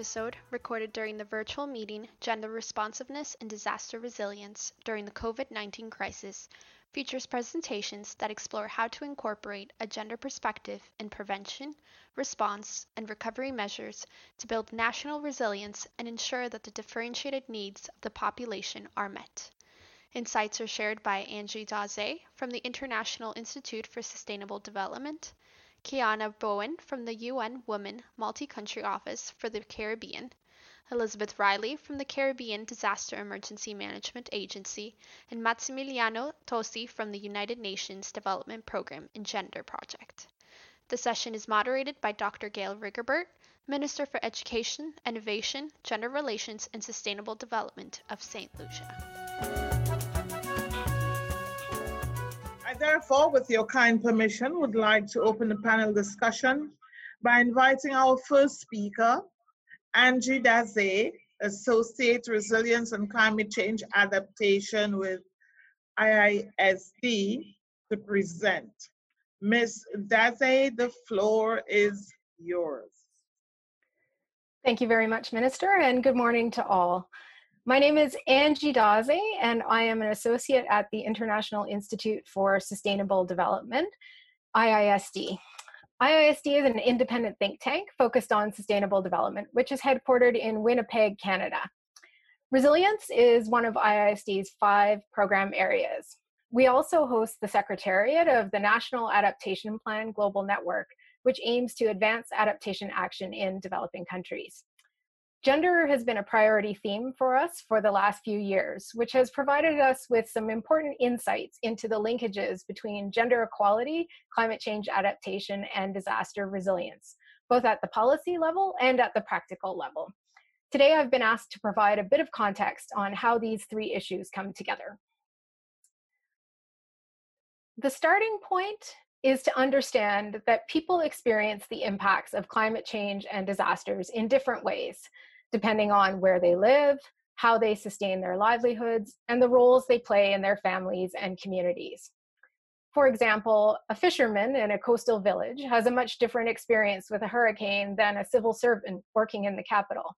episode, recorded during the virtual meeting Gender Responsiveness and Disaster Resilience during the COVID 19 crisis, features presentations that explore how to incorporate a gender perspective in prevention, response, and recovery measures to build national resilience and ensure that the differentiated needs of the population are met. Insights are shared by Angie Daze from the International Institute for Sustainable Development, Kiana Bowen from the UN Women Multi-Country Office for the Caribbean, Elizabeth Riley from the Caribbean Disaster Emergency Management Agency, and Maximiliano Tosi from the United Nations Development Program and Gender Project. The session is moderated by Dr. Gail Rigobert, Minister for Education, Innovation, Gender Relations, and Sustainable Development of St. Lucia. Therefore, with your kind permission, would like to open the panel discussion by inviting our first speaker, Angie Daze, Associate Resilience and Climate Change Adaptation with IISD, to present. Ms. Daze, the floor is yours. Thank you very much, Minister, and good morning to all. My name is Angie Daze, and I am an associate at the International Institute for Sustainable Development, IISD. IISD is an independent think tank focused on sustainable development, which is headquartered in Winnipeg, Canada. Resilience is one of IISD's five program areas. We also host the Secretariat of the National Adaptation Plan Global Network, which aims to advance adaptation action in developing countries. Gender has been a priority theme for us for the last few years, which has provided us with some important insights into the linkages between gender equality, climate change adaptation, and disaster resilience, both at the policy level and at the practical level. Today, I've been asked to provide a bit of context on how these three issues come together. The starting point is to understand that people experience the impacts of climate change and disasters in different ways, depending on where they live, how they sustain their livelihoods, and the roles they play in their families and communities. For example, a fisherman in a coastal village has a much different experience with a hurricane than a civil servant working in the capital.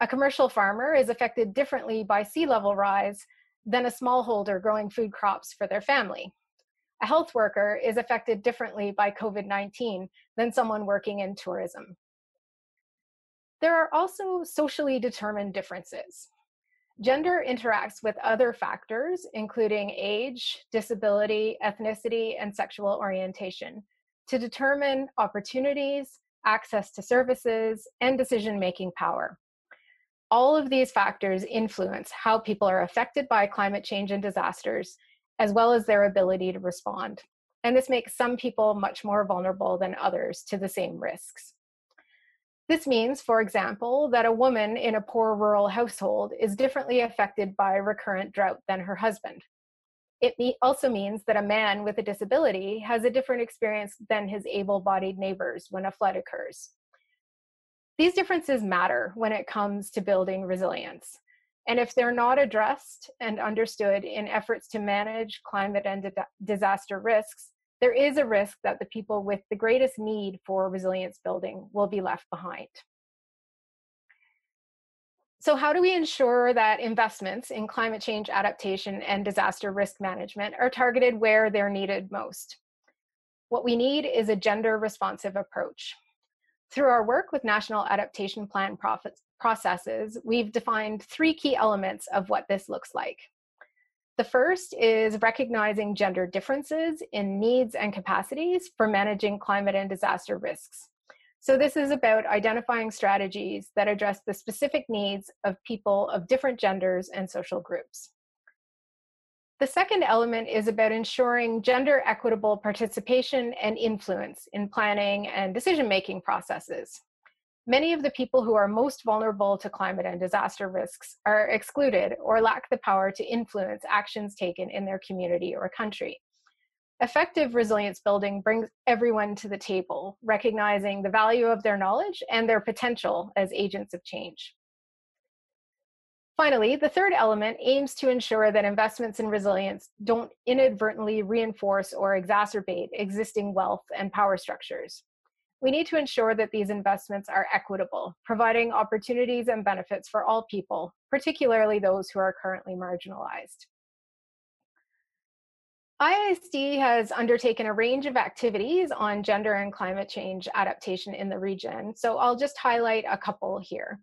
A commercial farmer is affected differently by sea level rise than a smallholder growing food crops for their family. A health worker is affected differently by COVID 19 than someone working in tourism. There are also socially determined differences. Gender interacts with other factors, including age, disability, ethnicity, and sexual orientation, to determine opportunities, access to services, and decision making power. All of these factors influence how people are affected by climate change and disasters, as well as their ability to respond. And this makes some people much more vulnerable than others to the same risks. This means, for example, that a woman in a poor rural household is differently affected by recurrent drought than her husband. It also means that a man with a disability has a different experience than his able bodied neighbors when a flood occurs. These differences matter when it comes to building resilience. And if they're not addressed and understood in efforts to manage climate and disaster risks, there is a risk that the people with the greatest need for resilience building will be left behind. So, how do we ensure that investments in climate change adaptation and disaster risk management are targeted where they're needed most? What we need is a gender responsive approach. Through our work with National Adaptation Plan processes, we've defined three key elements of what this looks like. The first is recognizing gender differences in needs and capacities for managing climate and disaster risks. So, this is about identifying strategies that address the specific needs of people of different genders and social groups. The second element is about ensuring gender equitable participation and influence in planning and decision making processes. Many of the people who are most vulnerable to climate and disaster risks are excluded or lack the power to influence actions taken in their community or country. Effective resilience building brings everyone to the table, recognizing the value of their knowledge and their potential as agents of change. Finally, the third element aims to ensure that investments in resilience don't inadvertently reinforce or exacerbate existing wealth and power structures we need to ensure that these investments are equitable, providing opportunities and benefits for all people, particularly those who are currently marginalized. IISD has undertaken a range of activities on gender and climate change adaptation in the region, so I'll just highlight a couple here.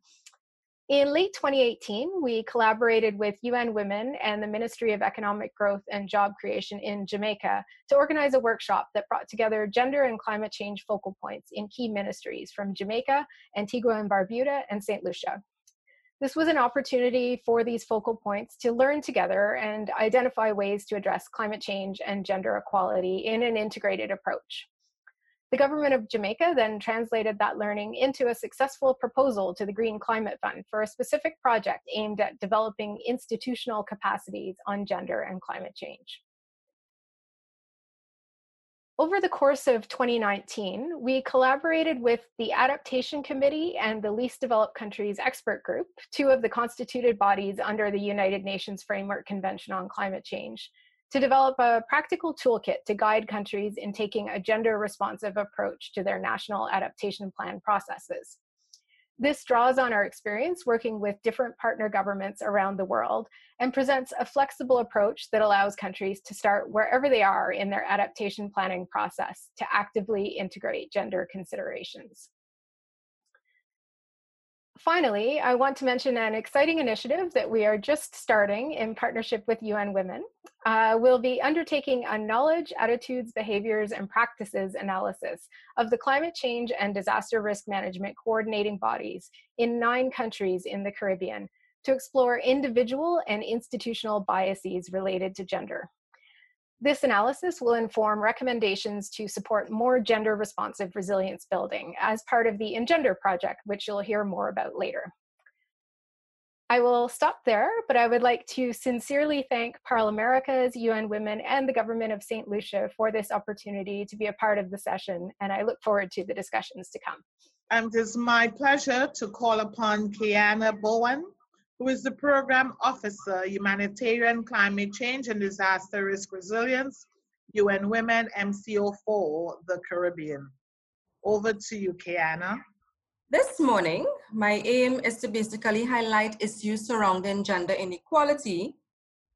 In late 2018, we collaborated with UN Women and the Ministry of Economic Growth and Job Creation in Jamaica to organize a workshop that brought together gender and climate change focal points in key ministries from Jamaica, Antigua and Barbuda, and St. Lucia. This was an opportunity for these focal points to learn together and identify ways to address climate change and gender equality in an integrated approach. The government of Jamaica then translated that learning into a successful proposal to the Green Climate Fund for a specific project aimed at developing institutional capacities on gender and climate change. Over the course of 2019, we collaborated with the Adaptation Committee and the Least Developed Countries Expert Group, two of the constituted bodies under the United Nations Framework Convention on Climate Change, to develop a practical toolkit to guide countries in taking a gender responsive approach to their national adaptation plan processes. This draws on our experience working with different partner governments around the world and presents a flexible approach that allows countries to start wherever they are in their adaptation planning process to actively integrate gender considerations. Finally, I want to mention an exciting initiative that we are just starting in partnership with UN Women. Uh, we'll be undertaking a knowledge, attitudes, behaviors, and practices analysis of the climate change and disaster risk management coordinating bodies in nine countries in the Caribbean to explore individual and institutional biases related to gender. This analysis will inform recommendations to support more gender responsive resilience building as part of the Engender project, which you'll hear more about later. I will stop there, but I would like to sincerely thank ParlAmericas, UN Women, and the government of St. Lucia for this opportunity to be a part of the session, and I look forward to the discussions to come. And it is my pleasure to call upon Kiana Bowen, who is the Program Officer, Humanitarian Climate Change and Disaster Risk Resilience, UN Women, MCO4, the Caribbean. Over to you, Kiana. This morning, my aim is to basically highlight issues surrounding gender inequality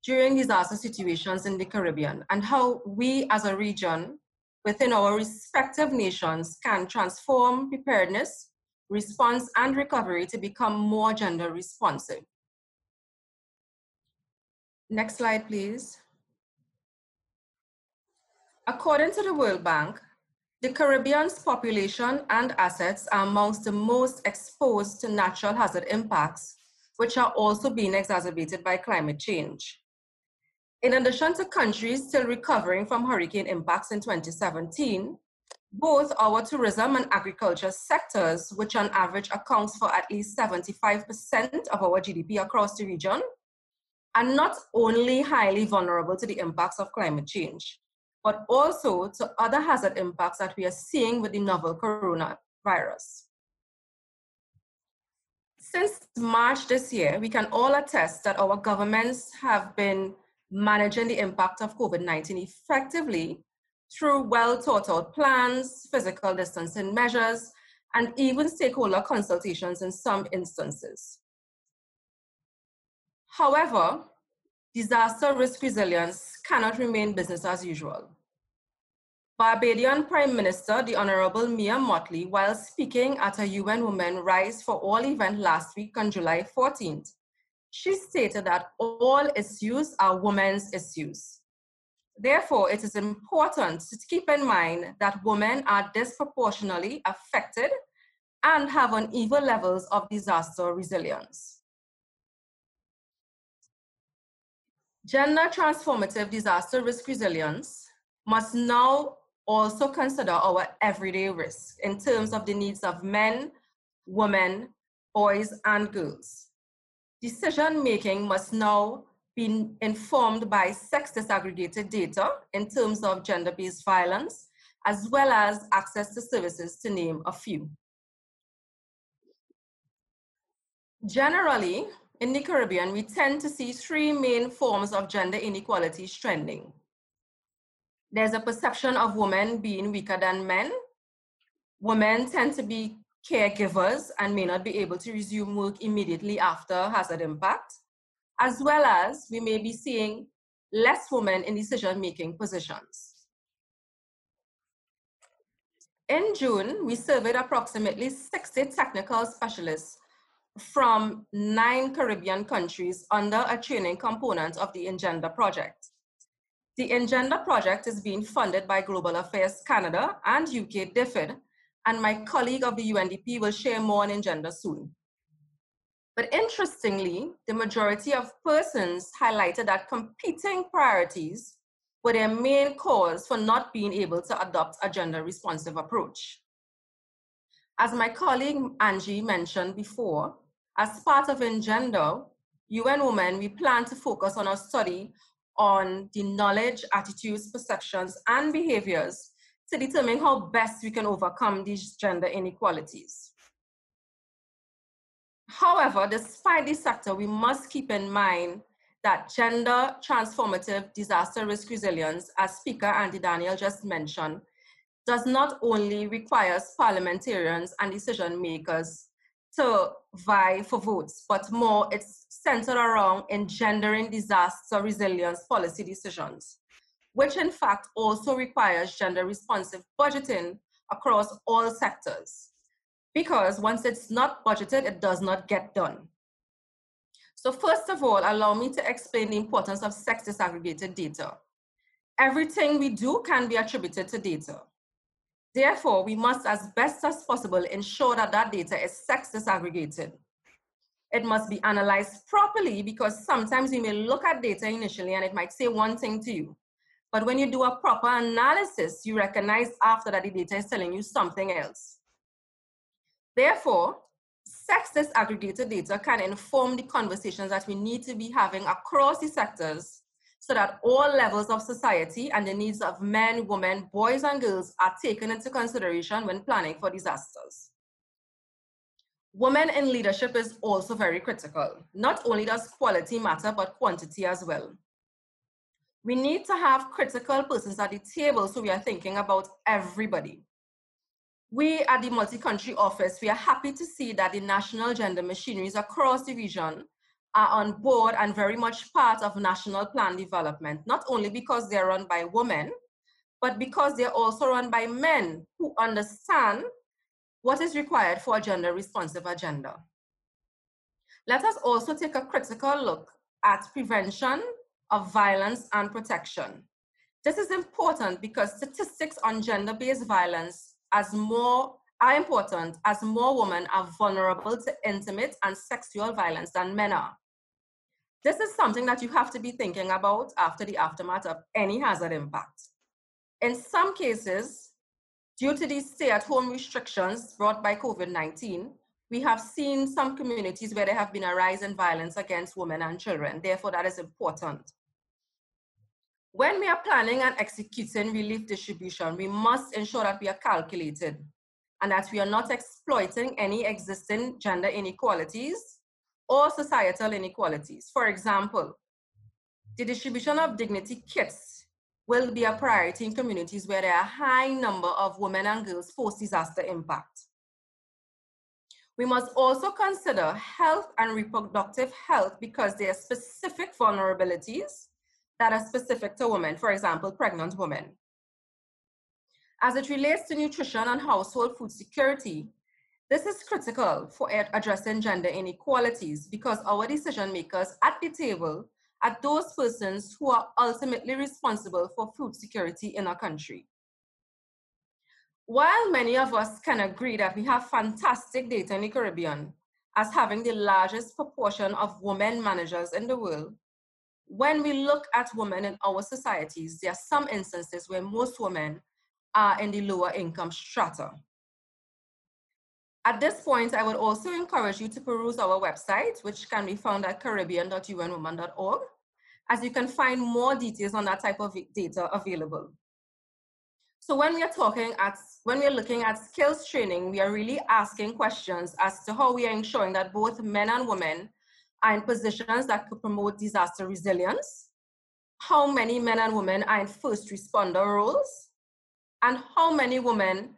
during disaster situations in the Caribbean and how we as a region within our respective nations can transform preparedness, response, and recovery to become more gender responsive. Next slide, please. According to the World Bank, the Caribbean's population and assets are amongst the most exposed to natural hazard impacts, which are also being exacerbated by climate change. In addition to countries still recovering from hurricane impacts in 2017, both our tourism and agriculture sectors, which on average accounts for at least 75% of our GDP across the region, are not only highly vulnerable to the impacts of climate change, but also to other hazard impacts that we are seeing with the novel coronavirus. Since March this year, we can all attest that our governments have been managing the impact of COVID-19 effectively through well thought out plans, physical distancing measures, and even stakeholder consultations in some instances. However, disaster risk resilience cannot remain business as usual. Barbadian Prime Minister, the Honorable Mia Mottley, while speaking at a UN Women Rise for All event last week on July 14th, she stated that all issues are women's issues. Therefore, it is important to keep in mind that women are disproportionately affected and have uneven levels of disaster resilience. Gender transformative disaster risk resilience must now also consider our everyday risk in terms of the needs of men, women, boys, and girls. Decision making must now be informed by sex disaggregated data in terms of gender based violence, as well as access to services, to name a few. Generally, in the Caribbean, we tend to see three main forms of gender inequality trending. There's a perception of women being weaker than men, Women tend to be caregivers and may not be able to resume work immediately after hazard impact, as well as we may be seeing less women in decision-making positions. In June, we surveyed approximately 60 technical specialists from nine Caribbean countries under a training component of the Engender project. The Engender project is being funded by Global Affairs Canada and UK DFID, and my colleague of the UNDP will share more on Engender soon. But interestingly, the majority of persons highlighted that competing priorities were their main cause for not being able to adopt a gender responsive approach. As my colleague Angie mentioned before, as part of Engender, UN Women, we plan to focus on a study on the knowledge, attitudes, perceptions, and behaviors to determine how best we can overcome these gender inequalities. However, despite this sector, we must keep in mind that gender transformative disaster risk resilience, as Speaker Andy Daniel just mentioned, does not only require parliamentarians and decision makers to vie for votes, but more it's centered around engendering disaster resilience policy decisions, which in fact also requires gender responsive budgeting across all sectors. Because once it's not budgeted, it does not get done. So first of all, allow me to explain the importance of sex disaggregated data. Everything we do can be attributed to data. Therefore, we must, as best as possible, ensure that that data is sex disaggregated. It must be analyzed properly because sometimes you may look at data initially and it might say one thing to you. But when you do a proper analysis, you recognize after that the data is telling you something else. Therefore, sex disaggregated data can inform the conversations that we need to be having across the sectors so that all levels of society and the needs of men, women, boys, and girls are taken into consideration when planning for disasters. Women in leadership is also very critical. Not only does quality matter, but quantity as well. We need to have critical persons at the table so we are thinking about everybody. We at the multi-country office, we are happy to see that the national gender machineries across the region are on board and very much part of national plan development, not only because they're run by women, but because they're also run by men who understand what is required for a gender responsive agenda. Let us also take a critical look at prevention of violence and protection. This is important because statistics on gender-based violence as more are important as more women are vulnerable to intimate and sexual violence than men are. This is something that you have to be thinking about after the aftermath of any hazard impact. In some cases, due to these stay-at-home restrictions brought by COVID-19, we have seen some communities where there have been a rise in violence against women and children. Therefore, that is important. When we are planning and executing relief distribution, we must ensure that we are calculated and that we are not exploiting any existing gender inequalities or societal inequalities. For example, the distribution of dignity kits will be a priority in communities where there are a high number of women and girls post-disaster impact. We must also consider health and reproductive health because there are specific vulnerabilities that are specific to women, for example, pregnant women. As it relates to nutrition and household food security, this is critical for addressing gender inequalities because our decision makers at the table are those persons who are ultimately responsible for food security in our country. While many of us can agree that we have fantastic data in the Caribbean as having the largest proportion of women managers in the world, when we look at women in our societies, there are some instances where most women are in the lower income strata. At this point, I would also encourage you to peruse our website, which can be found at caribbean.unwomen.org, as you can find more details on that type of data available. So when we are talking at, when we are looking at skills training, we are really asking questions as to how we are ensuring that both men and women are in positions that could promote disaster resilience, how many men and women are in first responder roles, and how many women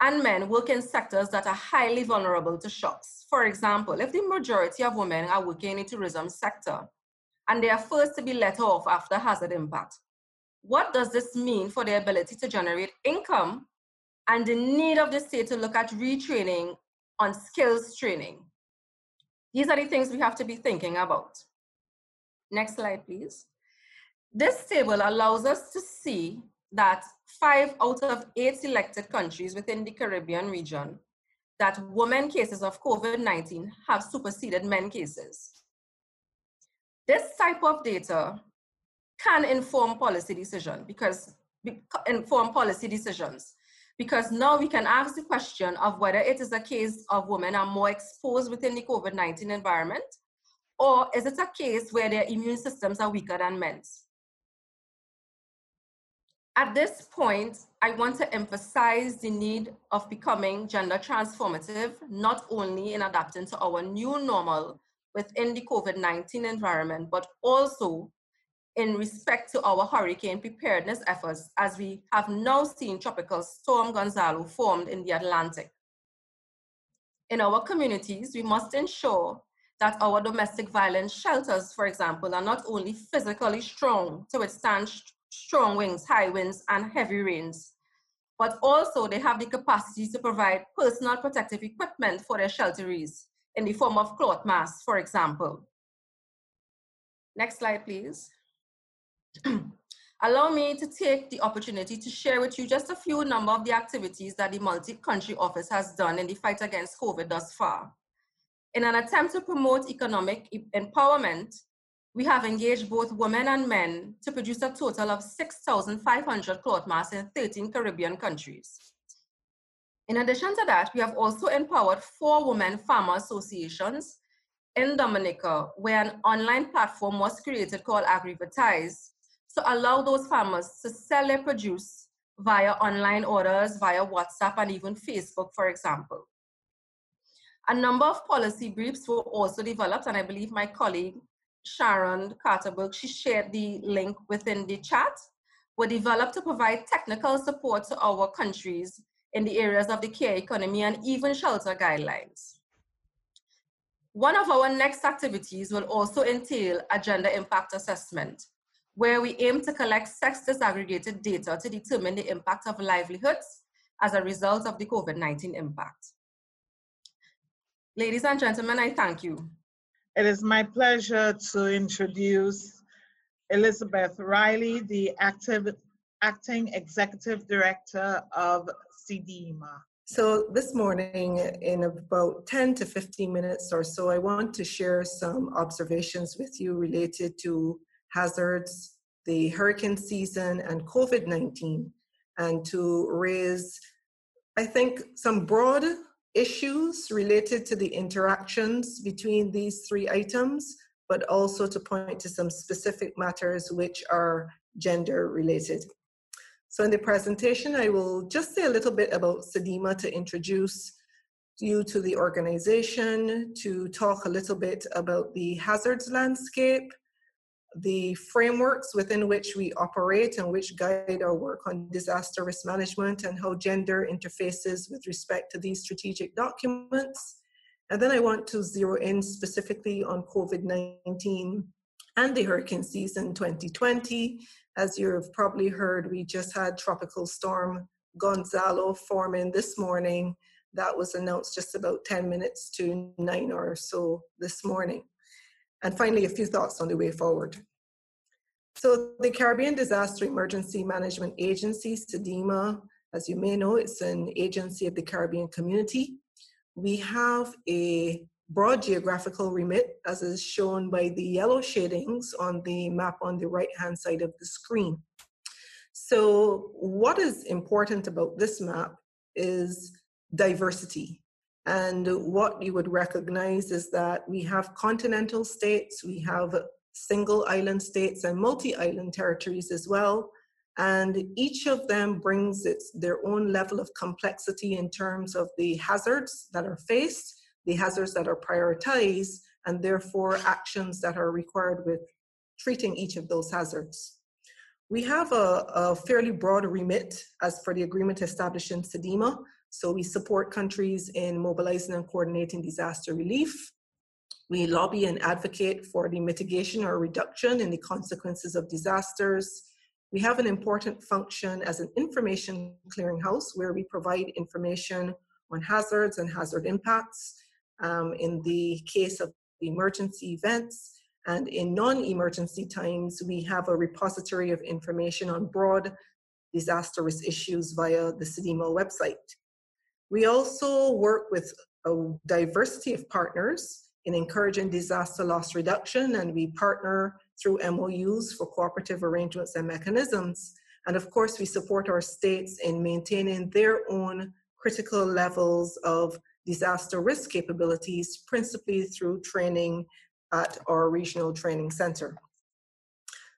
and men work in sectors that are highly vulnerable to shocks. For example, if the majority of women are working in the tourism sector and they are first to be let off after hazard impact, what does this mean for their ability to generate income and the need of the state to look at retraining on skills training? These are the things we have to be thinking about. Next slide, please. This table allows us to see that five out of eight selected countries within the Caribbean region that women cases of COVID-19 have superseded men cases. This type of data can inform policy decision because inform policy decisions because now we can ask the question of whether it is a case of women are more exposed within the COVID-19 environment or is it a case where their immune systems are weaker than men's? At this point, I want to emphasize the need of becoming gender transformative, not only in adapting to our new normal within the COVID-19 environment, but also in respect to our hurricane preparedness efforts as we have now seen Tropical Storm Gonzalo formed in the Atlantic. In our communities, we must ensure that our domestic violence shelters, for example, are not only physically strong to withstand strong winds, high winds, and heavy rains. But also they have the capacity to provide personal protective equipment for their shelterees in the form of cloth masks, for example. Next slide, please. Allow me to take the opportunity to share with you just a few number of the activities that the multi-country office has done in the fight against COVID thus far. In an attempt to promote economic empowerment, we have engaged both women and men to produce a total of 6,500 cloth masks in 13 Caribbean countries. In addition to that, we have also empowered four women farmer associations in Dominica, where an online platform was created called AgriVertise to allow those farmers to sell their produce via online orders, via WhatsApp, and even Facebook, for example. A number of policy briefs were also developed, and I believe my colleague Sharon Carterberg, she shared the link within the chat, were developed to provide technical support to our countries in the areas of the care economy and even shelter guidelines. One of our next activities will also entail a gender impact assessment, where we aim to collect sex disaggregated data to determine the impact of livelihoods as a result of the COVID-19 impact. Ladies and gentlemen, I thank you. It is my pleasure to introduce Elizabeth Riley, the active, acting executive director of CDEMA. So this morning, in about 10 to 15 minutes or so, I want to share some observations with you related to hazards, the hurricane season, and COVID 19, and to raise, I think, some broad issues related to the interactions between these three items, but also to point to some specific matters which are gender related. So in the presentation, I will just say a little bit about CDEMA to introduce you to the organization, to talk a little bit about the hazards landscape, the frameworks within which we operate and which guide our work on disaster risk management and how gender interfaces with respect to these strategic documents. And then I want to zero in specifically on COVID 19 and the hurricane season 2020. As you've probably heard, we just had Tropical Storm Gonzalo forming this morning. That was announced just about 10 minutes to 9 or so this morning. And finally, a few thoughts on the way forward. So the Caribbean Disaster Emergency Management Agency, CDEMA, as you may know, it's an agency of the Caribbean community. We have a broad geographical remit, as is shown by the yellow shadings on the map on the right-hand side of the screen. So what is important about this map is diversity. And what you would recognize is that we have continental states, we have single island states and multi-island territories as well. And each of them brings its, their own level of complexity in terms of the hazards that are faced, the hazards that are prioritized, and therefore actions that are required with treating each of those hazards. We have a, a fairly broad remit as for the agreement established in CDEMA So we support countries in mobilizing and coordinating disaster relief. We lobby and advocate for the mitigation or reduction in the consequences of disasters. We have an important function as an information clearinghouse where we provide information on hazards and hazard impacts. Um, in the case of emergency events, and in non-emergency times, we have a repository of information on broad disaster risk issues via the CDEMA website. We also work with a diversity of partners in encouraging disaster loss reduction, and we partner through MOUs for cooperative arrangements and mechanisms. And of course, we support our states in maintaining their own critical levels of disaster risk capabilities, principally through training at our regional training center.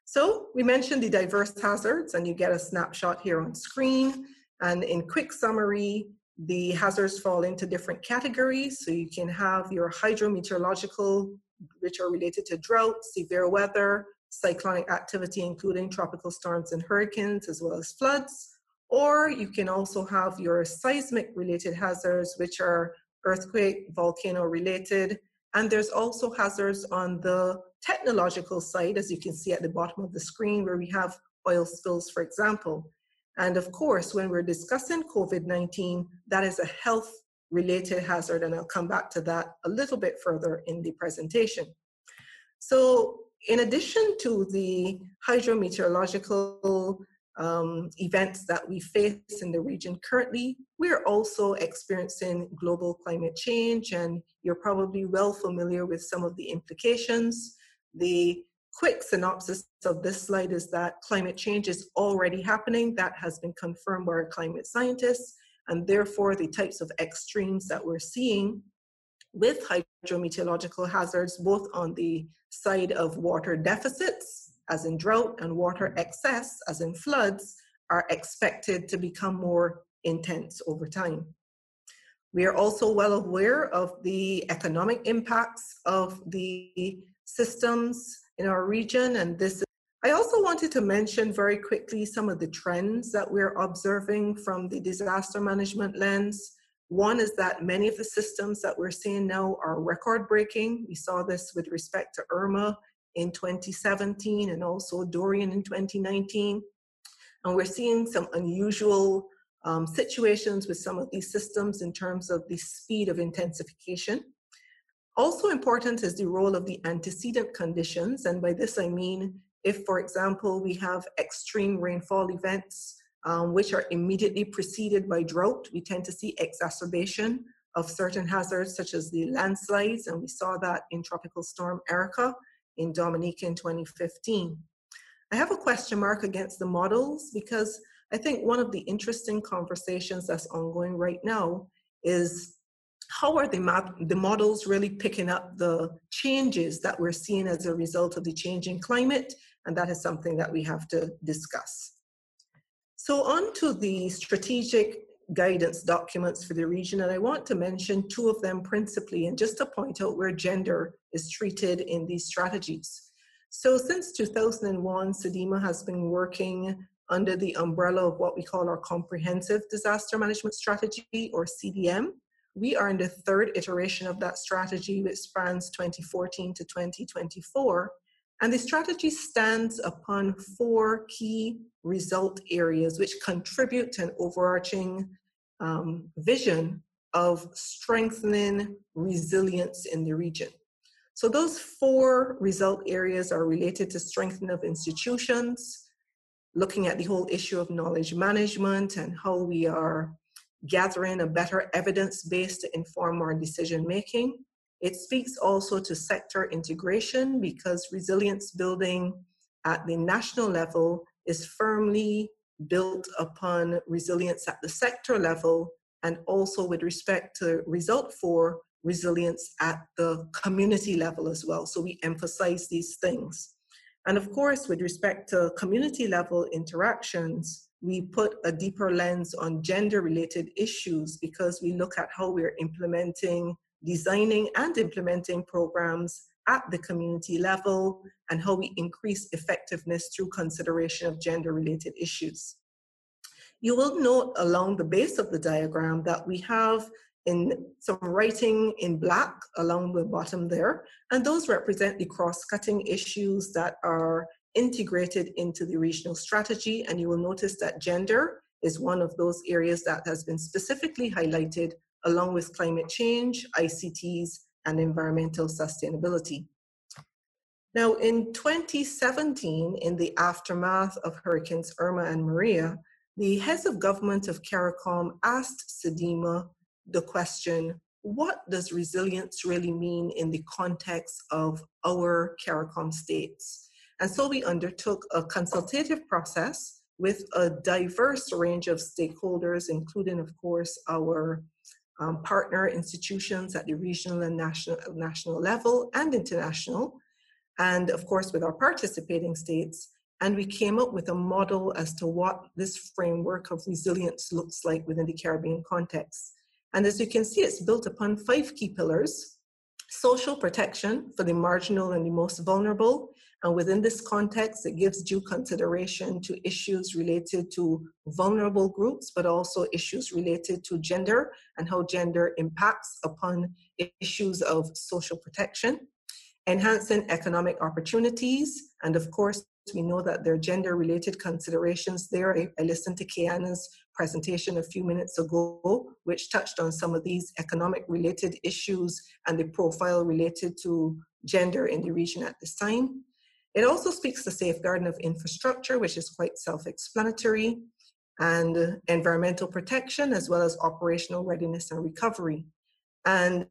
So we mentioned the diverse hazards and you get a snapshot here on screen. And in quick summary, the hazards fall into different categories. So you can have your hydrometeorological, which are related to drought, severe weather, cyclonic activity, including tropical storms and hurricanes, as well as floods. Or you can also have your seismic related hazards, which are earthquake, volcano related, and there's also hazards on the technological side, as you can see at the bottom of the screen, where we have oil spills, for example. And of course, when we're discussing COVID 19, that is a health related hazard, and I'll come back to that a little bit further in the presentation. So, in addition to the hydrometeorological um, events that we face in the region currently, we're also experiencing global climate change, and you're probably well familiar with some of the implications. The quick synopsis of this slide is that climate change is already happening. That has been confirmed by our climate scientists, and therefore, the types of extremes that we're seeing with hydrometeorological hazards, both on the side of water deficits as in drought, and water excess, as in floods, are expected to become more intense over time. We are also well aware of the economic impacts of the systems in our region, and this I also wanted to mention very quickly some of the trends that we're observing from the disaster management lens. One is that many of the systems that we're seeing now are record breaking. We saw this with respect to Irma in 2017 and also Dorian in 2019. And we're seeing some unusual um, situations with some of these systems in terms of the speed of intensification. Also important is the role of the antecedent conditions. And by this I mean, if, for example, we have extreme rainfall events um, which are immediately preceded by drought, we tend to see exacerbation of certain hazards such as the landslides, and we saw that in Tropical Storm Erika in Dominica in 2015. I have a question mark against the models because I think one of the interesting conversations that's ongoing right now is how are the, the models really picking up the changes that we're seeing as a result of the changing climate? And that is something that we have to discuss. So on to the strategic guidance documents for the region, and I want to mention two of them principally, and just to point out where gender is treated in these strategies. So since 2001, CDEMA has been working under the umbrella of what we call our Comprehensive Disaster Management Strategy, or CDM. We are in the third iteration of that strategy, which spans 2014 to 2024. And the strategy stands upon four key result areas which contribute to an overarching um, vision of strengthening resilience in the region. So those four result areas are related to strengthening of institutions, looking at the whole issue of knowledge management and how we are gathering a better evidence base to inform our decision making. It speaks also to sector integration because resilience building at the national level is firmly built upon resilience at the sector level and also with respect to result for resilience at the community level as well. So we emphasize these things. And of course, with respect to community level interactions, we put a deeper lens on gender related issues because we look at how we're implementing, designing, and implementing programs at the community level and how we increase effectiveness through consideration of gender related issues. You will note along the base of the diagram that we have in some writing in black along the bottom there, and those represent the cross-cutting issues that are integrated into the regional strategy, and you will notice that gender is one of those areas that has been specifically highlighted along with climate change, ICTs, and environmental sustainability. Now, in 2017, in the aftermath of Hurricanes Irma and Maria, the heads of government of CARICOM asked CDEMA the question, what does resilience really mean in the context of our CARICOM states? And so we undertook a consultative process with a diverse range of stakeholders, including, of course, our um, partner institutions at the regional and national, national level and international, and of course with our participating states. And we came up with a model as to what this framework of resilience looks like within the Caribbean context. And as you can see, it's built upon five key pillars social protection for the marginal and the most vulnerable, and within this context, it gives due consideration to issues related to vulnerable groups, but also issues related to gender and how gender impacts upon issues of social protection. Enhancing economic opportunities, and of course, we know that there are gender related considerations there. I, I listened to Kiana's presentation a few minutes ago, which touched on some of these economic related issues and the profile related to gender in the region at this time. It also speaks to safeguarding of infrastructure, which is quite self-explanatory, and environmental protection, as well as operational readiness and recovery. And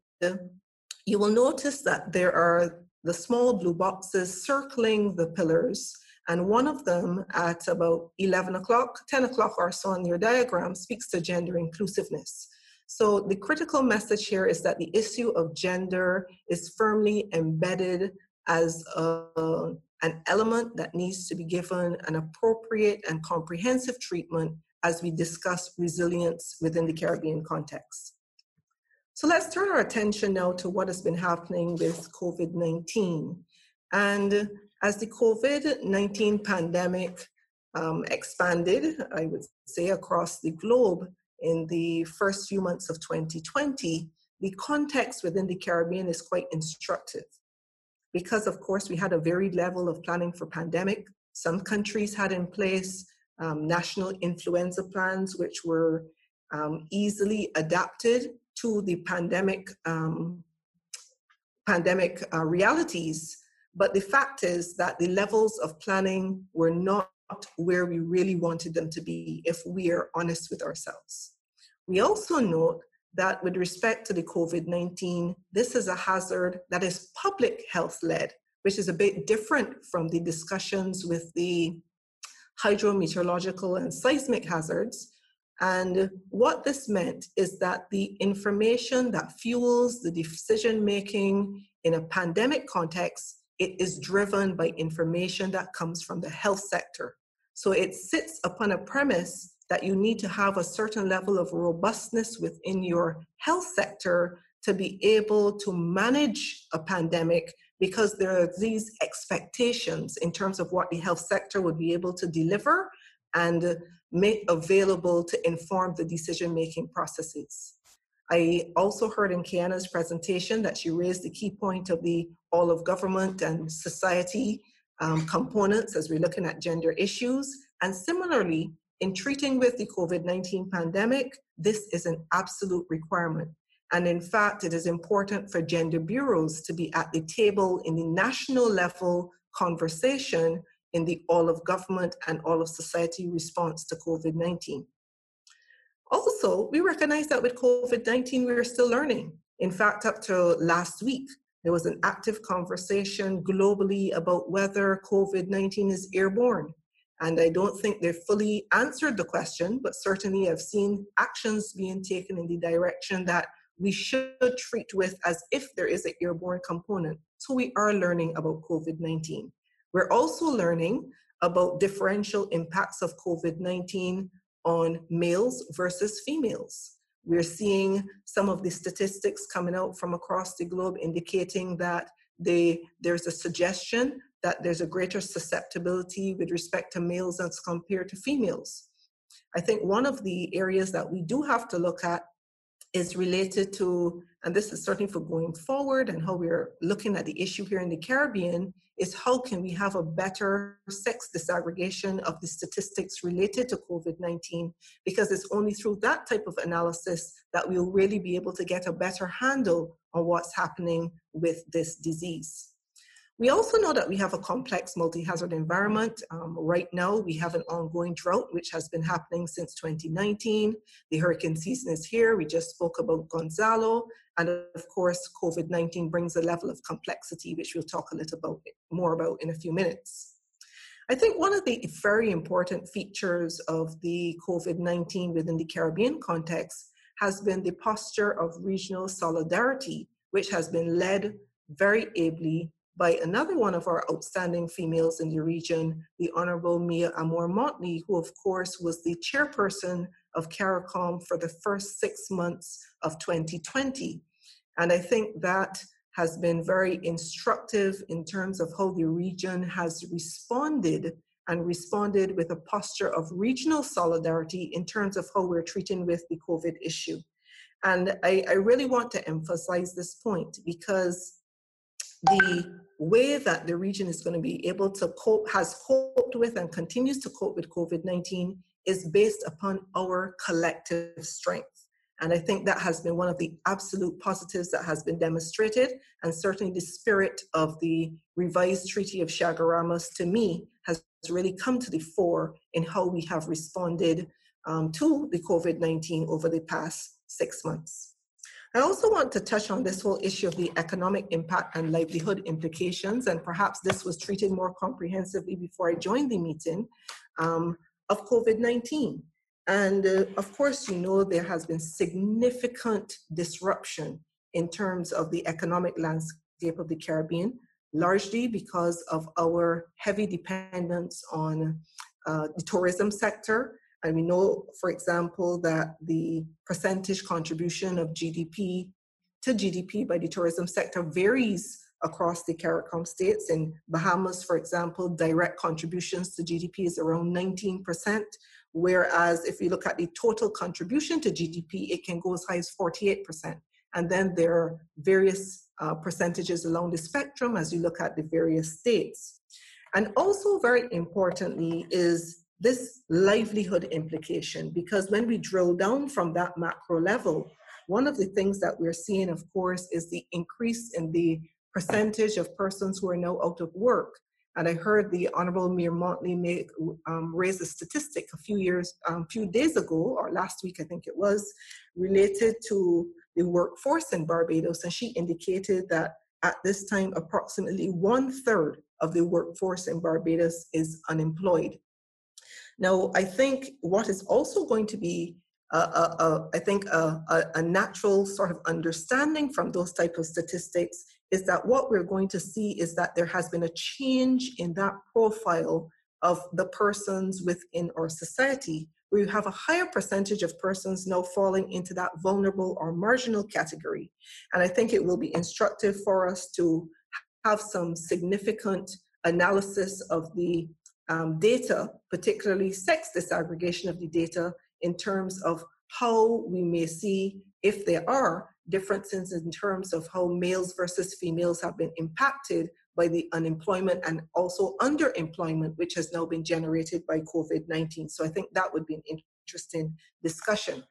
you will notice that there are the small blue boxes circling the pillars, and one of them at about 11 o'clock, 10 o'clock or so on your diagram speaks to gender inclusiveness. So the critical message here is that the issue of gender is firmly embedded as a, an element that needs to be given an appropriate and comprehensive treatment as we discuss resilience within the Caribbean context. So let's turn our attention now to what has been happening with COVID 19. And as the COVID 19 pandemic um, expanded, I would say, across the globe in the first few months of 2020, the context within the Caribbean is quite instructive because of course we had a varied level of planning for pandemic. Some countries had in place um, national influenza plans which were um, easily adapted to the pandemic um, pandemic uh, realities. But the fact is that the levels of planning were not where we really wanted them to be if we are honest with ourselves. We also note that with respect to the COVID 19, this is a hazard that is public health led, which is a bit different from the discussions with the hydrometeorological and seismic hazards. And what this meant is that the information that fuels the decision making in a pandemic context, it is driven by information that comes from the health sector. So it sits upon a premise that you need to have a certain level of robustness within your health sector to be able to manage a pandemic because there are these expectations in terms of what the health sector would be able to deliver and make available to inform the decision making processes. I also heard in Kiana's presentation that she raised the key point of the all of government and society um, components as we're looking at gender issues. And similarly, in treating with the COVID 19 pandemic, this is an absolute requirement. And in fact, it is important for gender bureaus to be at the table in the national level conversation in the all of government and all of society response to COVID 19. Also, we recognize that with COVID 19, we are still learning. In fact, up to last week, there was an active conversation globally about whether COVID 19 is airborne. And I don't think they've fully answered the question, but certainly I've seen actions being taken in the direction that we should treat with as if there is an airborne component. So we are learning about COVID 19. We're also learning about differential impacts of COVID 19 on males versus females. We're seeing some of the statistics coming out from across the globe indicating that they, there's a suggestion that there's a greater susceptibility with respect to males as compared to females. I think one of the areas that we do have to look at is related to, and this is certainly for going forward and how we're looking at the issue here in the Caribbean, is how can we have a better sex disaggregation of the statistics related to COVID-19? Because it's only through that type of analysis that we'll really be able to get a better handle on what's happening with this disease. We also know that we have a complex multi-hazard environment. Um, right now, we have an ongoing drought, which has been happening since 2019. The hurricane season is here. We just spoke about Gonzalo. And of course, COVID-19 brings a level of complexity, which we'll talk a little about, more about in a few minutes. I think one of the very important features of the COVID-19 within the Caribbean context has been the posture of regional solidarity, which has been led very ably by another one of our outstanding females in the region, the Honorable Mia Amor Motley, who of course was the chairperson of CARICOM for the first six months of 2020. And I think that has been very instructive in terms of how the region has responded and responded with a posture of regional solidarity in terms of how we're treating with the COVID issue. And I, I really want to emphasize this point because the way that the region is going to be able to cope, has coped with and continues to cope with COVID-19 is based upon our collective strength. And I think that has been one of the absolute positives that has been demonstrated. And certainly the spirit of the revised Treaty of Chaguaramas to me has really come to the fore in how we have responded um, to the COVID-19 over the past six months. I also want to touch on this whole issue of the economic impact and livelihood implications, and perhaps this was treated more comprehensively before I joined the meeting, um, of COVID-19. And uh, of course, you know, there has been significant disruption in terms of the economic landscape of the Caribbean, largely because of our heavy dependence on uh, the tourism sector and we know, for example, that the percentage contribution of GDP to GDP by the tourism sector varies across the CARICOM states. In Bahamas, for example, direct contributions to GDP is around 19%, whereas if you look at the total contribution to GDP, it can go as high as 48%. And then there are various uh, percentages along the spectrum as you look at the various states. And also very importantly is this livelihood implication because when we drill down from that macro level, one of the things that we're seeing, of course, is the increase in the percentage of persons who are now out of work. And I heard the Honorable Mia Motley make, um, raise a statistic a few years, a um, few days ago, or last week, I think it was, related to the workforce in Barbados. And she indicated that at this time, approximately one third of the workforce in Barbados is unemployed. Now, I think what is also going to be, uh, uh, uh, I think, a, natural sort of understanding from those type of statistics is that what we're going to see is that there has been a change in that profile of the persons within our society. We have a higher percentage of persons now falling into that vulnerable or marginal category. And I think it will be instructive for us to have some significant analysis of the um, data, particularly sex disaggregation of the data in terms of how we may see if there are differences in terms of how males versus females have been impacted by the unemployment and also underemployment, which has now been generated by COVID-19. So I think that would be an interesting discussion.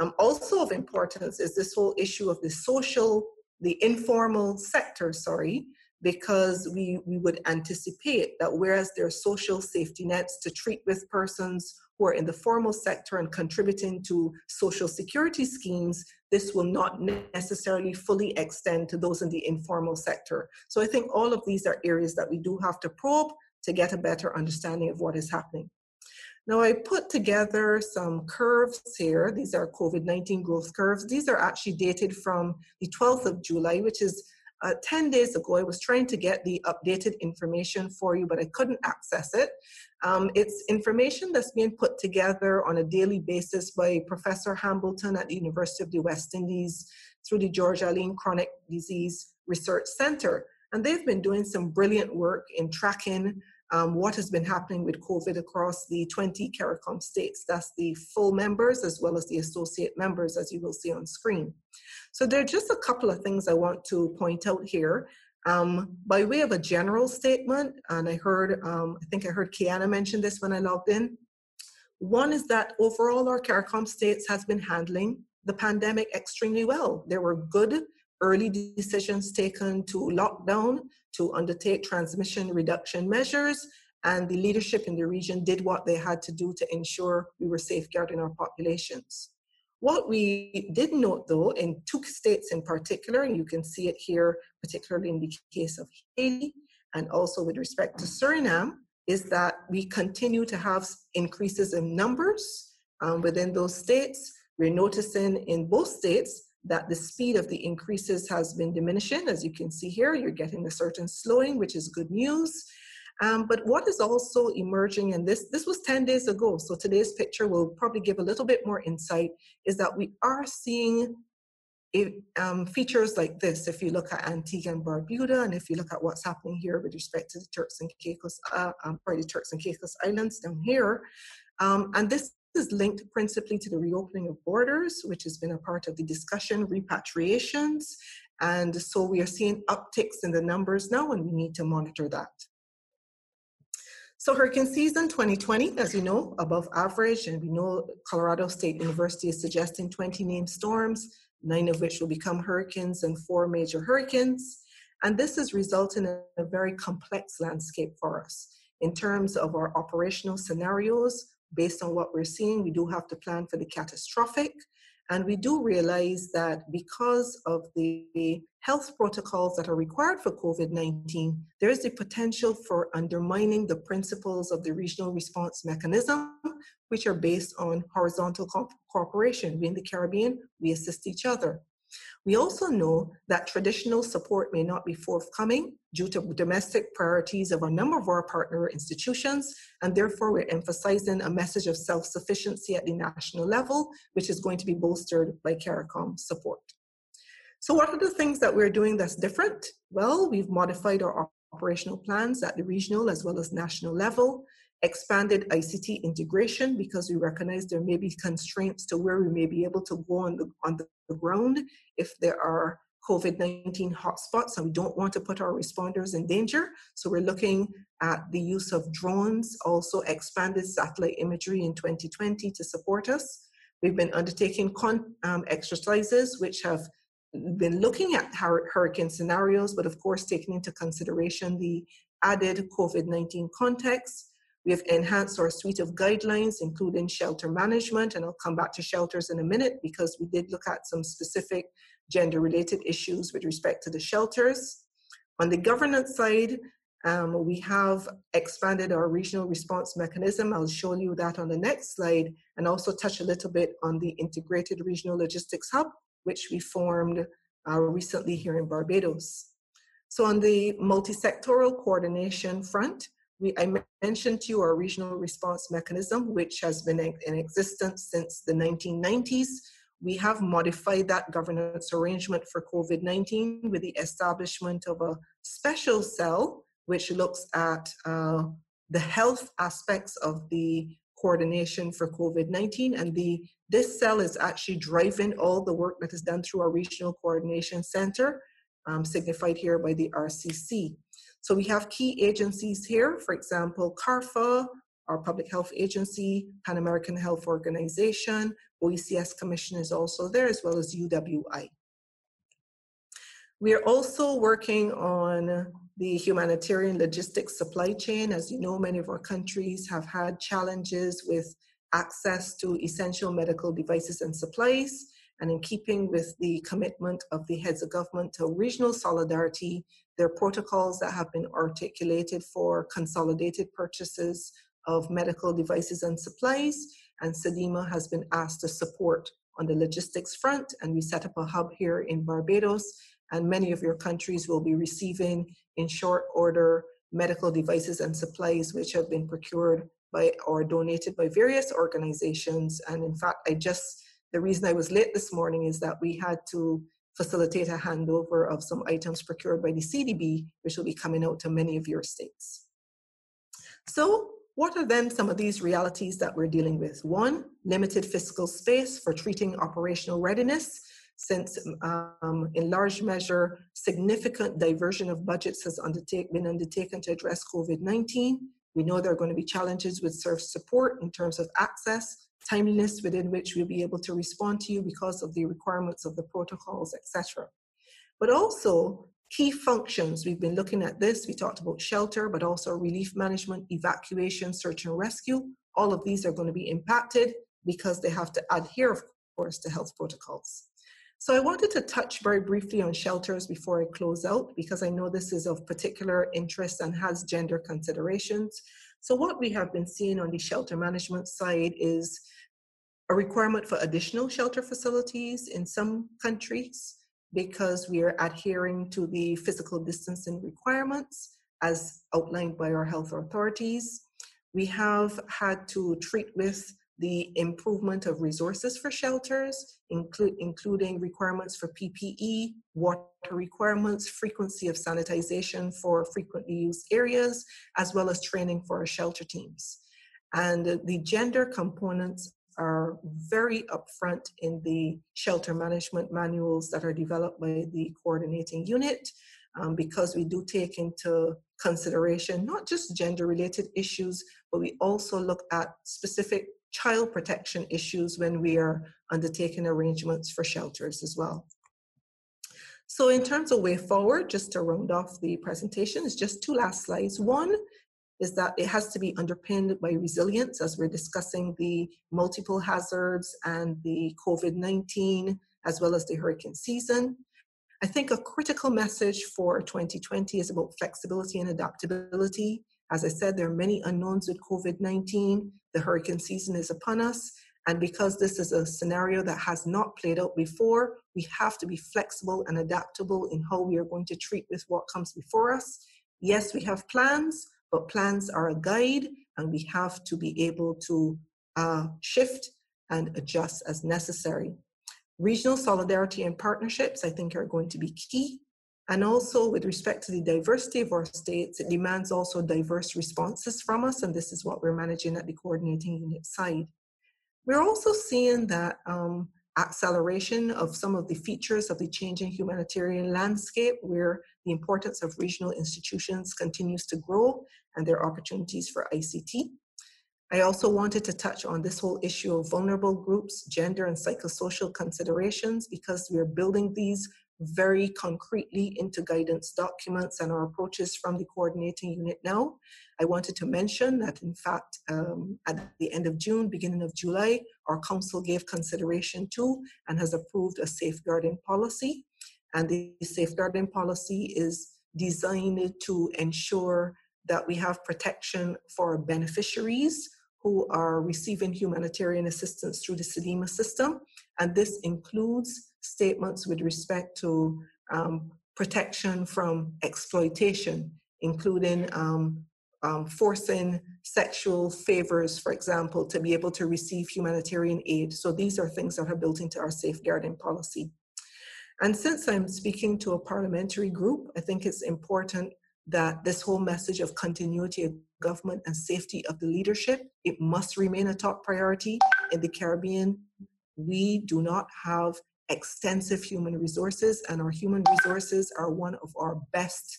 Um, also of importance is this whole issue of the social, the informal sector, sorry, because we, we would anticipate that whereas there are social safety nets to treat with persons who are in the formal sector and contributing to social security schemes, this will not necessarily fully extend to those in the informal sector. So I think all of these are areas that we do have to probe to get a better understanding of what is happening. Now I put together some curves here. These are COVID-19 growth curves. These are actually dated from the 12th of July, which is uh, 10 days ago, I was trying to get the updated information for you, but I couldn't access it. Um, it's information that's being put together on a daily basis by Professor Hambleton at the University of the West Indies through the George Alleyne Chronic Disease Research Center. And they've been doing some brilliant work in tracking um, what has been happening with COVID across the 20 CARICOM states. That's the full members as well as the associate members, as you will see on screen. So there are just a couple of things I want to point out here. Um, by way of a general statement, and I heard, um, I think I heard Kiana mention this when I logged in. One is that overall our CARICOM states has been handling the pandemic extremely well. There were good early decisions taken to lock down, to undertake transmission reduction measures, and the leadership in the region did what they had to do to ensure we were safeguarding our populations. What we did note though, in two states in particular, and you can see it here, particularly in the case of Haiti, and also with respect to Suriname, is that we continue to have increases in numbers um, within those states. We're noticing in both states that the speed of the increases has been diminishing. As you can see here, you're getting a certain slowing, which is good news. Um, but what is also emerging, and this, this was 10 days ago, so today's picture will probably give a little bit more insight, is that we are seeing it, um, features like this. If you look at Antigua and Barbuda, and if you look at what's happening here with respect to the Turks and Caicos, uh, um, sorry, the Turks and Caicos Islands down here, um, and this is linked principally to the reopening of borders, which has been a part of the discussion, repatriations. And so we are seeing upticks in the numbers now, and we need to monitor that. So hurricane season 2020, as you know, above average, and we know Colorado State University is suggesting 20 named storms, nine of which will become hurricanes and four major hurricanes. And this is resulting in a very complex landscape for us. In terms of our operational scenarios, based on what we're seeing, we do have to plan for the catastrophic. And we do realize that because of the health protocols that are required for COVID 19, there is the potential for undermining the principles of the regional response mechanism, which are based on horizontal co- cooperation. We in the Caribbean, we assist each other. We also know that traditional support may not be forthcoming due to domestic priorities of a number of our partner institutions, and therefore we're emphasizing a message of self-sufficiency at the national level, which is going to be bolstered by CARICOM support. So what are the things that we're doing that's different? Well, we've modified our operational plans at the regional as well as national level, expanded ICT integration because we recognize there may be constraints to where we may be able to go on the, on the ground if there are COVID 19 hotspots and we don't want to put our responders in danger. So we're looking at the use of drones, also expanded satellite imagery in 2020 to support us. We've been undertaking con- um, exercises which have been looking at hurricane scenarios, but of course, taking into consideration the added COVID 19 context. We have enhanced our suite of guidelines, including shelter management, and I'll come back to shelters in a minute because we did look at some specific gender related issues with respect to the shelters. On the governance side, um, we have expanded our regional response mechanism. I'll show you that on the next slide and also touch a little bit on the integrated regional logistics hub, which we formed uh, recently here in Barbados. So on the multi-sectoral coordination front, we, I mentioned to you our regional response mechanism, which has been in existence since the 1990s. We have modified that governance arrangement for COVID 19 with the establishment of a special cell which looks at uh, the health aspects of the coordination for COVID 19. And the, this cell is actually driving all the work that is done through our Regional Coordination Center, um, signified here by the RCC. So we have key agencies here, for example, CARPHA, our public health agency, Pan American Health Organization, OECS Commission is also there, as well as UWI. We are also working on the humanitarian logistics supply chain. As you know, many of our countries have had challenges with access to essential medical devices and supplies. And in keeping with the commitment of the heads of government to regional solidarity, there are protocols that have been articulated for consolidated purchases of medical devices and supplies, and CDEMA has been asked to support on the logistics front, and we set up a hub here in Barbados, and many of your countries will be receiving in short order medical devices and supplies which have been procured by or donated by various organizations. And in fact, I just, the reason I was late this morning is that we had to facilitate a handover of some items procured by the CDB, which will be coming out to many of your states. So what are then some of these realities that we're dealing with? One, limited fiscal space for treating operational readiness, since um, in large measure, significant diversion of budgets has undertake, been undertaken to address COVID-19. We know there are going to be challenges with service support in terms of access, timeliness within which we'll be able to respond to you because of the requirements of the protocols, etc. But also key functions. We've been looking at this. We talked about shelter, but also relief management, evacuation, search and rescue. All of these are going to be impacted because they have to adhere, of course, to health protocols. So I wanted to touch very briefly on shelters before I close out because I know this is of particular interest and has gender considerations. So what we have been seeing on the shelter management side is a requirement for additional shelter facilities in some countries because we are adhering to the physical distancing requirements as outlined by our health authorities. We have had to treat with the improvement of resources for shelters, inclu- including requirements for PPE, water requirements, frequency of sanitization for frequently used areas, as well as training for our shelter teams. And the gender components are very upfront in the shelter management manuals that are developed by the coordinating unit um, because we do take into consideration not just gender related issues, but we also look at specific child protection issues when we are undertaking arrangements for shelters as well. So in terms of way forward, just to round off the presentation, it's just two last slides. One is that it has to be underpinned by resilience as we're discussing the multiple hazards and the COVID-19 as well as the hurricane season. I think a critical message for 2020 is about flexibility and adaptability. As I said, there are many unknowns with COVID 19. The hurricane season is upon us. And because this is a scenario that has not played out before, we have to be flexible and adaptable in how we are going to treat with what comes before us. Yes, we have plans, but plans are a guide, and we have to be able to uh, shift and adjust as necessary. Regional solidarity and partnerships, I think, are going to be key. And also, with respect to the diversity of our states, it demands also diverse responses from us, and this is what we're managing at the coordinating unit side. We're also seeing that um, acceleration of some of the features of the changing humanitarian landscape, where the importance of regional institutions continues to grow and their opportunities for ICT. I also wanted to touch on this whole issue of vulnerable groups, gender and psychosocial considerations, because we're building these very concretely into guidance documents and our approaches from the coordinating unit now. I wanted to mention that, in fact, um, at the end of June, beginning of July, our council gave consideration to and has approved a safeguarding policy. And the safeguarding policy is designed to ensure that we have protection for beneficiaries who are receiving humanitarian assistance through the CDEMA system. And this includes statements with respect to um, protection from exploitation, including um, um, forcing sexual favors, for example, to be able to receive humanitarian aid. So these are things that are built into our safeguarding policy. And since I'm speaking to a parliamentary group, I think it's important that this whole message of continuity of government and safety of the leadership, it must remain a top priority in the Caribbean. We do not have extensive human resources, and our human resources are one of our best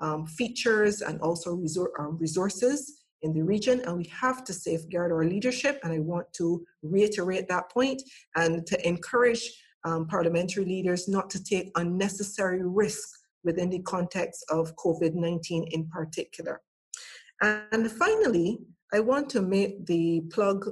um, features and also resor- um, resources in the region, and we have to safeguard our leadership. And I want to reiterate that point and to encourage um, parliamentary leaders not to take unnecessary risk within the context of COVID 19 in particular. And finally, I want to make the plug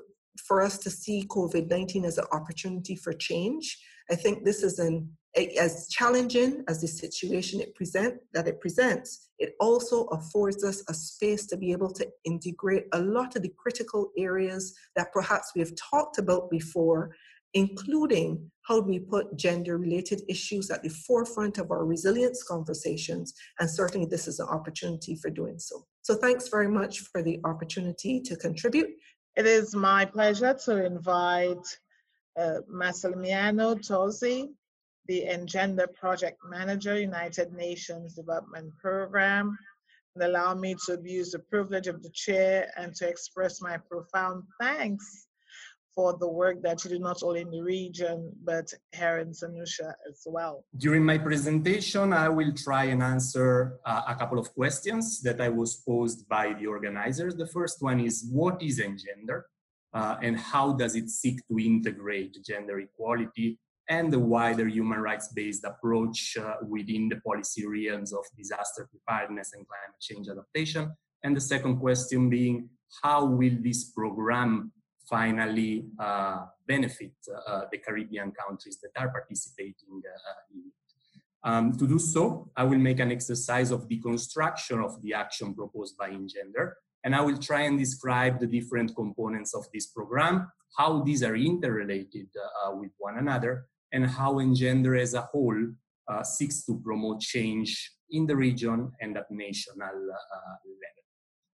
for us to see COVID 19 as an opportunity for change. I think this is an as challenging as the situation it present that it presents, it also affords us a space to be able to integrate a lot of the critical areas that perhaps we have talked about before, including how we put gender related issues at the forefront of our resilience conversations. And certainly, this is an opportunity for doing so. So, thanks very much for the opportunity to contribute. It is my pleasure to invite uh, Massimiliano Tosi, the Engender Project Manager, United Nations Development Program, and allow me to abuse the privilege of the chair and to express my profound thanks for the work that you do not only in the region, but here in. Lucia as well. During my presentation, I will try and answer uh, a couple of questions that I was posed by the organizers. The first one is, what is Engender? Uh, and how does it seek to integrate gender equality and the wider human rights-based approach uh, within the policy realms of disaster preparedness and climate change adaptation? And the second question being, how will this program finally uh, benefit uh, the Caribbean countries that are participating uh, in it. Um, to do so, I will make an exercise of deconstruction of the action proposed by Engender, and I will try and describe the different components of this program, how these are interrelated uh, with one another, and how Engender as a whole uh, seeks to promote change in the region and at national uh, level.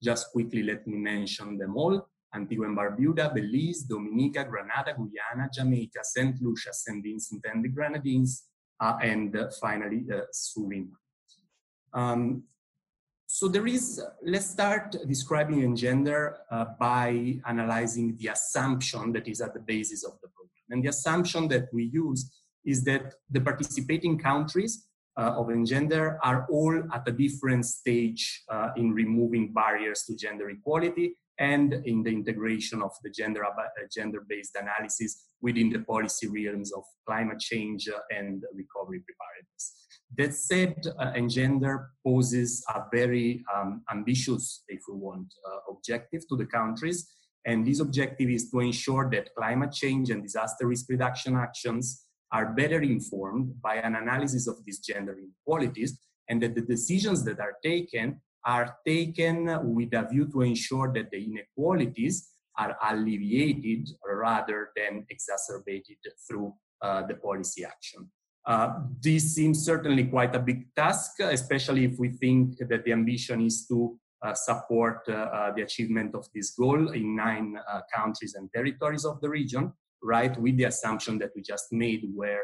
Just quickly, let me mention them all. Antigua and Barbuda, Belize, Dominica, Grenada, Guyana, Jamaica, St. Lucia, St. Vincent and the Grenadines, uh, and uh, finally uh, Suriname. Um, so there is, let's start describing Engender uh, by analyzing the assumption that is at the basis of the program. And the assumption that we use is that the participating countries uh, of Engender are all at a different stage uh, in removing barriers to gender equality and in the integration of the gender, uh, gender-based analysis within the policy realms of climate change and recovery preparedness. That said, uh, Engender poses a very um, ambitious, if we want, uh, objective to the countries. And this objective is to ensure that climate change and disaster risk reduction actions are better informed by an analysis of these gender inequalities and that the decisions that are taken are taken with a view to ensure that the inequalities are alleviated rather than exacerbated through uh, the policy action. Uh, this seems certainly quite a big task, especially if we think that the ambition is to uh, support uh, uh, the achievement of this goal in nine uh, countries and territories of the region, right, with the assumption that we just made where,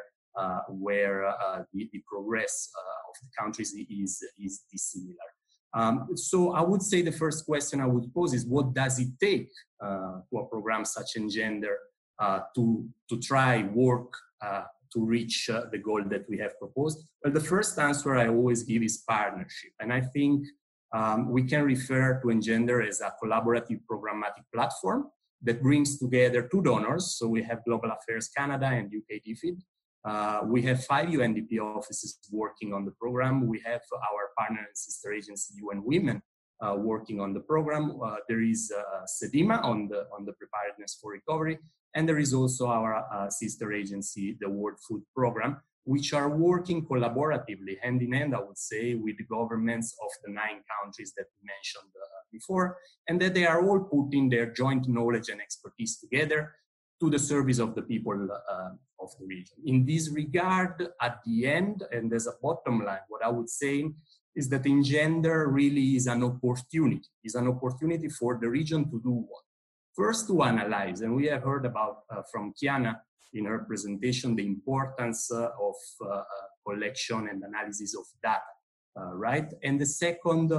where the, the, progress of the countries is, is dissimilar. Um, so I would say the first question I would pose is what does it take uh, to a program such as Engender uh, to, to try work uh, to reach uh, the goal that we have proposed? Well, the first answer I always give is partnership. And I think um, we can refer to Engender as a collaborative programmatic platform that brings together two donors. So we have Global Affairs Canada and UK DFID, uh, we have five UNDP offices working on the program. We have our partner and sister agency, UN Women, uh, working on the program. Uh, there is uh, CDEMA on the, on the preparedness for recovery. And there is also our uh, sister agency, the World Food Program, which are working collaboratively, hand in hand, I would say, with the governments of the nine countries that we mentioned uh, before, and that they are all putting their joint knowledge and expertise together to the service of the people uh, of the region. In this regard, at the end, and as a bottom line, what I would say is that Engender really is an opportunity, is an opportunity for the region to do what? First to analyze, and we have heard about uh, from Kiana in her presentation, the importance uh, of uh, uh, collection and analysis of data, uh, right? And the second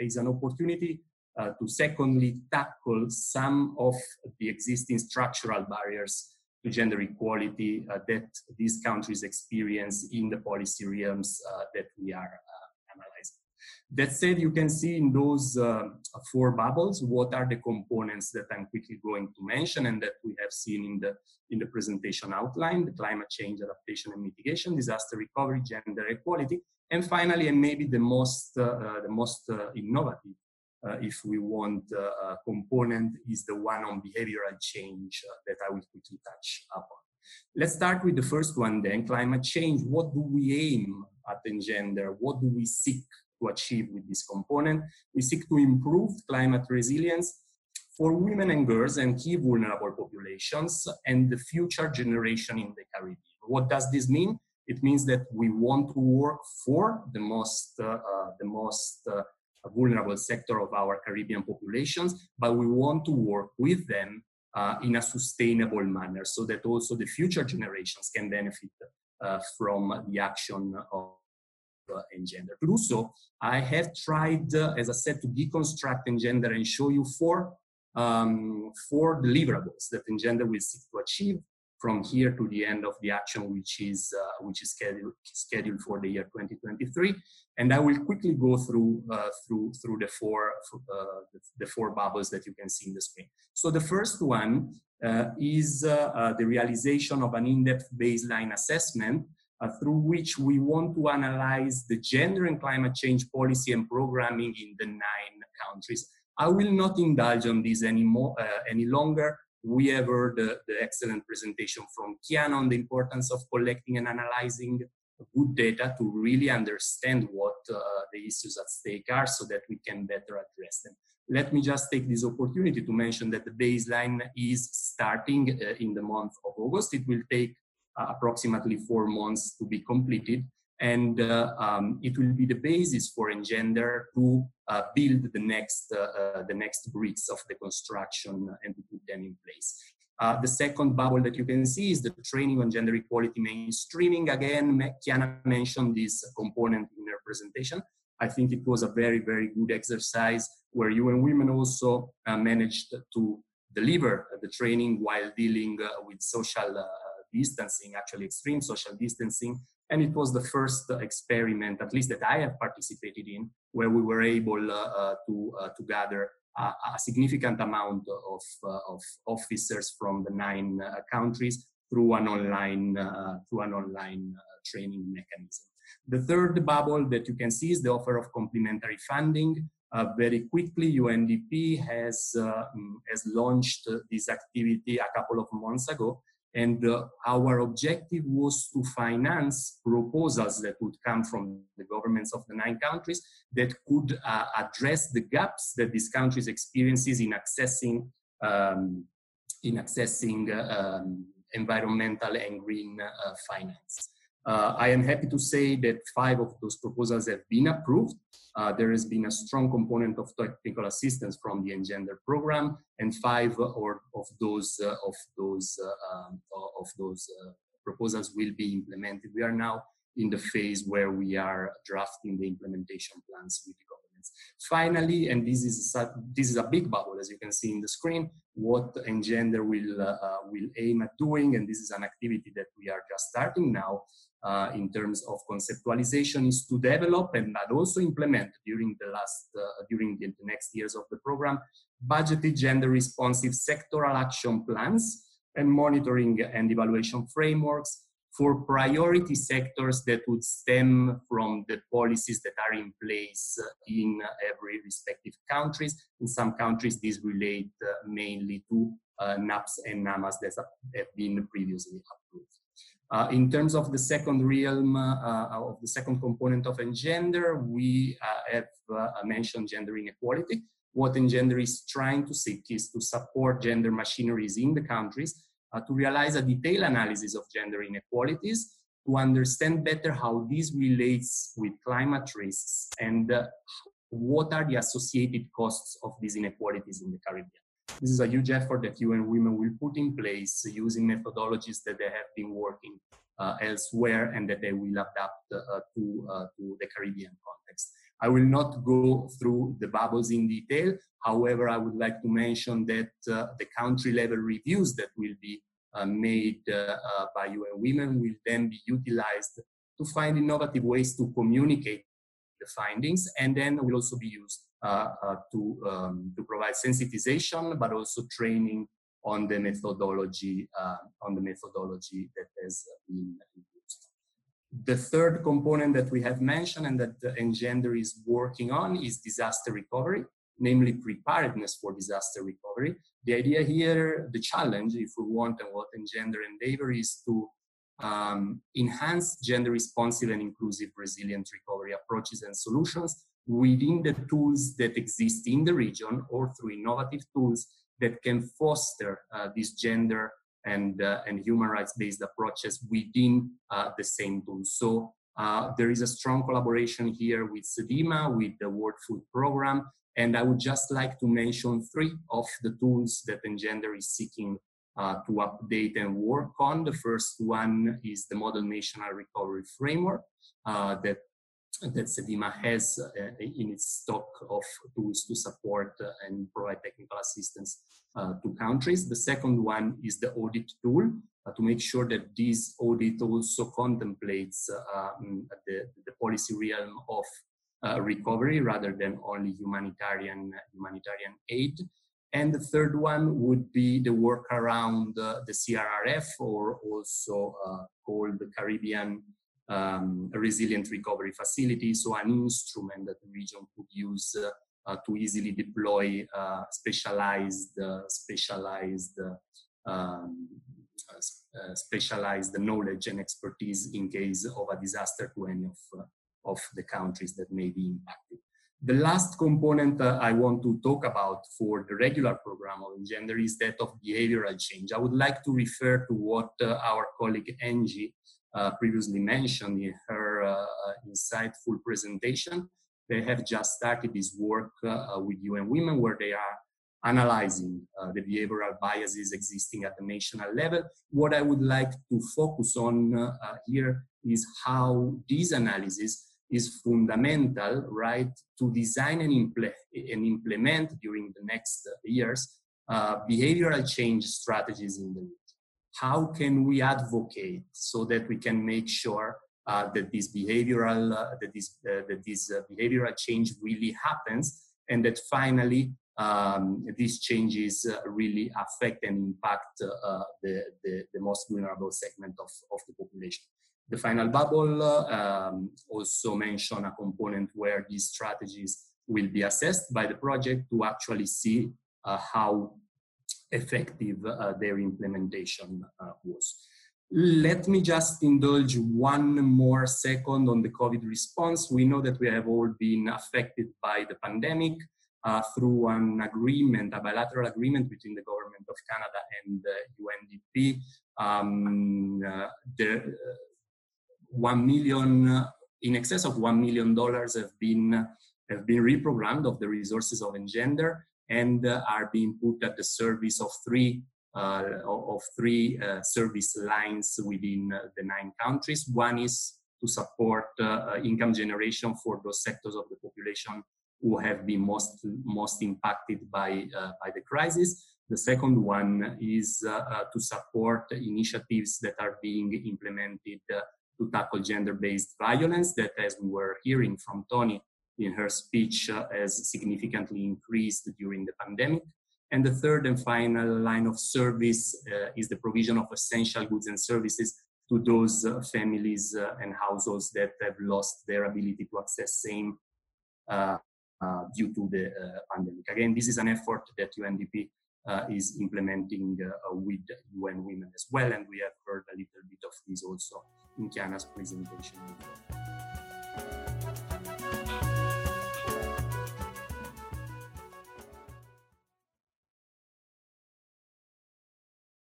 is an opportunity uh, to secondly tackle some of the existing structural barriers to gender equality uh, that these countries experience in the policy realms uh, that we are uh, analyzing. That said, you can see in those uh, four bubbles what are the components that I'm quickly going to mention and that we have seen in the, in the presentation outline, the climate change adaptation and mitigation, disaster recovery, gender equality, and finally, and maybe the most, uh, the most innovative uh, if we want uh, a component is the one on behavioral change uh, that I will quickly touch upon. Let's start with the first one then, climate change. What do we aim at Engender? What do we seek to achieve with this component? We seek to improve climate resilience for women and girls and key vulnerable populations and the future generation in the Caribbean. What does this mean? It means that we want to work for the most, uh, uh, the most uh, vulnerable sector of our Caribbean populations, but we want to work with them uh, in a sustainable manner so that also the future generations can benefit uh, from the action of uh, Engender. So, I have tried, uh, as I said, to deconstruct Engender and show you four, um, four deliverables that Engender will seek to achieve from here to the end of the action, which is uh, which is scheduled scheduled for the year 2023. And I will quickly go through uh, through through the four uh, the, four bubbles that you can see in the screen. So the first one uh, is uh, uh, the realization of an in-depth baseline assessment through which we want to analyze the gender and climate change policy and programming in the nine countries. I will not indulge on this anymore any longer we have heard the, the excellent presentation from Kian on the importance of collecting and analyzing good data to really understand what uh, the issues at stake are so that we can better address them. Let me just take this opportunity to mention that the baseline is starting uh, in the month of August. It will take uh, approximately four months to be completed and uh, um, it will be the basis for Engender to uh, build the next uh, the next bricks of the construction and to them in place. Uh, the second bubble that you can see is the training on gender equality mainstreaming. Again, Kiana mentioned this component in her presentation. I think it was a very, very good exercise where UN Women also uh, managed to deliver the training while dealing with social distancing, actually extreme social distancing, and it was the first experiment, at least that I have participated in, where we were able uh, uh, to, uh, to gather a, significant amount of, of officers from the nine countries through an online, through an online training mechanism. The third bubble that you can see is the offer of complementary funding. Uh, very quickly, UNDP has, uh, mm, has launched this activity a couple of months ago, and uh, our objective was to finance proposals that would come from the governments of the nine countries that could uh, address the gaps that these countries experiences in accessing um, in accessing uh, um, environmental and green uh, finance. Uh, I am happy to say that five of those proposals have been approved. Uh, there has been a strong component of technical assistance from the Engender program, and five or of those uh, of those uh, um, of those uh, proposals will be implemented. We are now in the phase where we are drafting the implementation plans with the Finally, and this is a, this is a big bubble, as you can see in the screen. What Engender will uh, will aim at doing, and this is an activity that we are just starting now uh, in terms of conceptualization is to develop and but also implement during the last uh, during the, the, next years of the program budgeted gender responsive sectoral action plans and monitoring and evaluation frameworks for priority sectors that would stem from the policies that are in place in every respective countries. In some countries, these relate uh, mainly to uh, NAPs and NAMAs that have been previously approved. Uh, in terms of the second realm, uh, of the second component of Engender, we uh, have uh, mentioned gender inequality. What Engender is trying to seek is to support gender machineries in the countries uh, to realize a detailed analysis of gender inequalities, to understand better how this relates with climate risks and uh, what are the associated costs of these inequalities in the Caribbean. This is a huge effort that UN Women will put in place using methodologies that they have been working uh, elsewhere and that they will adapt uh, to, uh, to the Caribbean context. I will not go through the bubbles in detail. However, I would like to mention that uh, the country level reviews that will be uh, made uh, by UN Women will then be utilized to find innovative ways to communicate the findings and then will also be used uh, uh, to, um, to provide sensitization, but also training on the methodology, uh, on the methodology that has been used. The third component that we have mentioned and that the Engender is working on is disaster recovery, namely preparedness for disaster recovery. The idea here, the challenge, if we want, and what Engender endeavor is to um, enhance gender responsive and inclusive resilient recovery approaches and solutions within the tools that exist in the region or through innovative tools that can foster uh, this gender and, uh, and human rights based approaches within uh, the same tools. So uh, there is a strong collaboration here with CDEMA, with the World Food Program, and I would just like to mention three of the tools that Engender is seeking uh, to update and work on. The first one is the Model National Recovery Framework uh, that that CDEMA has uh, in its stock of tools to support uh, and provide technical assistance uh, to countries. The second one is the audit tool to make sure that this audit also contemplates um, the, the policy realm of uh, recovery rather than only humanitarian humanitarian aid. And the third one would be the work around uh, the CRRF, or also uh, called the Caribbean um, Resilient Recovery Facility, so an instrument that the region could use uh, uh, to easily deploy uh, specialized, specialized, um, specialized knowledge and expertise in case of a disaster to any of, of the countries that may be impacted. The last component uh, I want to talk about for the regular program of Engender is that of behavioral change. I would like to refer to what uh, our colleague Angie uh, previously mentioned in her uh, insightful presentation. They have just started this work uh, with UN Women where they are analyzing uh, the behavioral biases existing at the national level. What I would like to focus on uh, here is how this analysis is fundamental, right, to design and, impl- and implement during the next years uh, behavioral change strategies in the. How can we advocate so that we can make sure uh, that this behavioral uh, that this uh, that this uh, behavioral change really happens, and that finally um, these changes uh, really affect and impact the, the, the most vulnerable segment of, of the population. The final bubble um, also mention a component where these strategies will be assessed by the project to actually see uh, how effective uh, their implementation uh, was. Let me just indulge one more second on the COVID response. We know that we have all been affected by the pandemic uh, through an agreement, a bilateral agreement between the government of Canada and the UNDP. Um, uh, the, 1 million, in excess of $1 million have been, have been reprogrammed of the resources of Engender and uh, are being put at the service of three uh, of three uh, service lines within uh, the nine countries. One is to support uh, uh, income generation for those sectors of the population who have been most most impacted by by the crisis. The second one is to support initiatives that are being implemented to tackle gender-based violence that, as we were hearing from Tony in her speech, uh, has significantly increased during the pandemic. And the third and final line of service uh, is the provision of essential goods and services to those uh, families and households that have lost their ability to access same due to the pandemic. Again, this is an effort that UNDP uh, is implementing uh, with UN Women as well. And we have heard a little bit of this also in Kiana's presentation.